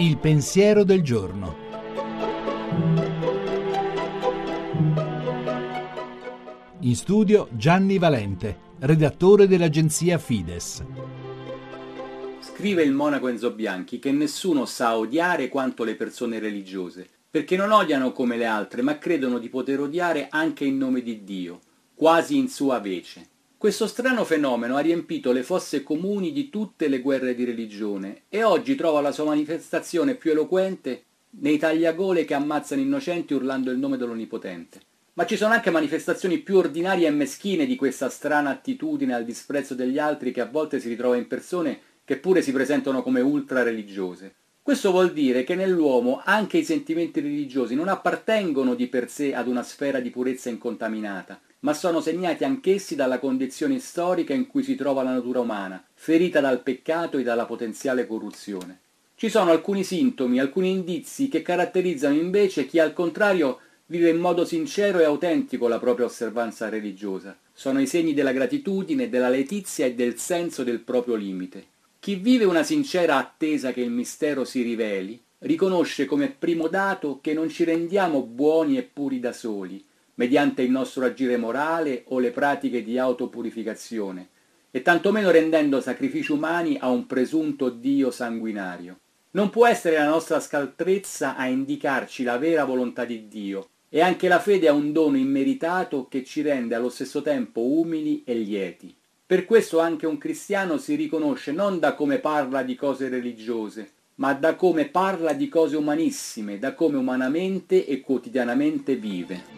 Il pensiero del giorno. In studio Gianni Valente, redattore dell'agenzia Fides. Scrive il monaco Enzo Bianchi che nessuno sa odiare quanto le persone religiose, perché non odiano come le altre, ma credono di poter odiare anche in nome di Dio, quasi in sua vece. Questo strano fenomeno ha riempito le fosse comuni di tutte le guerre di religione e oggi trova la sua manifestazione più eloquente nei tagliagole che ammazzano innocenti urlando il nome dell'Onnipotente. Ma ci sono anche manifestazioni più ordinarie e meschine di questa strana attitudine al disprezzo degli altri che a volte si ritrova in persone che pure si presentano come ultra religiose. Questo vuol dire che nell'uomo anche i sentimenti religiosi non appartengono di per sé ad una sfera di purezza incontaminata, ma sono segnati anch'essi dalla condizione storica in cui si trova la natura umana, ferita dal peccato e dalla potenziale corruzione. Ci sono alcuni sintomi, alcuni indizi che caratterizzano invece chi al contrario vive in modo sincero e autentico la propria osservanza religiosa. Sono i segni della gratitudine, della letizia e del senso del proprio limite. Chi vive una sincera attesa che il mistero si riveli, riconosce come primo dato che non ci rendiamo buoni e puri da soli, mediante il nostro agire morale o le pratiche di autopurificazione, e tantomeno rendendo sacrifici umani a un presunto Dio sanguinario. Non può essere la nostra scaltrezza a indicarci la vera volontà di Dio, e anche la fede è un dono immeritato che ci rende allo stesso tempo umili e lieti. Per questo anche un cristiano si riconosce non da come parla di cose religiose, ma da come parla di cose umanissime, da come umanamente e quotidianamente vive.